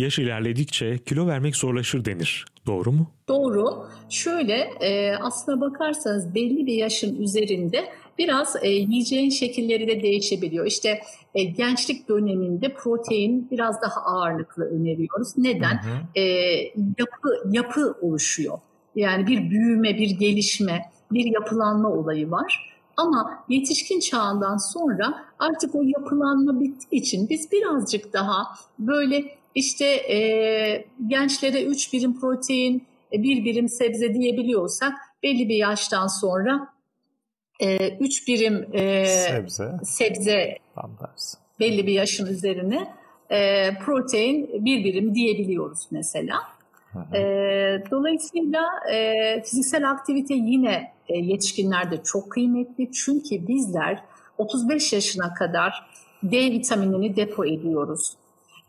yaş ilerledikçe kilo vermek zorlaşır denir. Doğru mu? Doğru. Şöyle e, aslına bakarsanız belli bir yaşın üzerinde biraz e, yiyeceğin şekilleri de değişebiliyor. İşte e, gençlik döneminde protein biraz daha ağırlıklı öneriyoruz. Neden? Hı hı. E, yapı yapı oluşuyor. Yani bir büyüme, bir gelişme, bir yapılanma olayı var. Ama yetişkin çağından sonra artık o yapılanma bittiği için biz birazcık daha böyle işte e, gençlere 3 birim protein, 1 e, birim sebze diyebiliyorsak belli bir yaştan sonra 3 e, birim e, sebze, sebze belli bir yaşın üzerine e, protein bir birim diyebiliyoruz mesela. E, dolayısıyla e, fiziksel aktivite yine e, yetişkinlerde çok kıymetli çünkü bizler 35 yaşına kadar D vitaminini depo ediyoruz.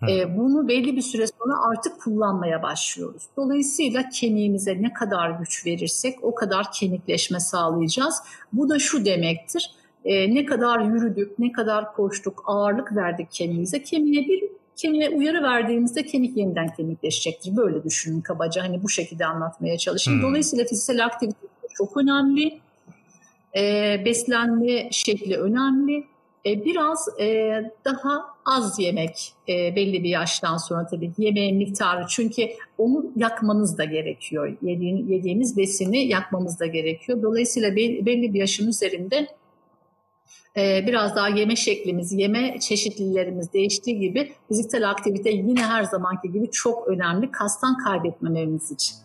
E, bunu belli bir süre sonra artık kullanmaya başlıyoruz. Dolayısıyla kemiğimize ne kadar güç verirsek o kadar kemikleşme sağlayacağız. Bu da şu demektir. E, ne kadar yürüdük, ne kadar koştuk, ağırlık verdik kemiğimize. Kemiğe bir kemiğe uyarı verdiğimizde kemik yeniden kemikleşecektir. Böyle düşünün kabaca hani bu şekilde anlatmaya çalışayım. Hmm. Dolayısıyla fiziksel aktivite çok önemli. E, beslenme şekli önemli. E, biraz e, daha az yemek e, belli bir yaştan sonra tabii yemeğin miktarı çünkü onu yakmanız da gerekiyor. Yediğin, yediğimiz besini yakmamız da gerekiyor. Dolayısıyla belli bir yaşın üzerinde biraz daha yeme şeklimiz, yeme çeşitlilerimiz değiştiği gibi fiziksel aktivite yine her zamanki gibi çok önemli kastan kaybetmememiz için.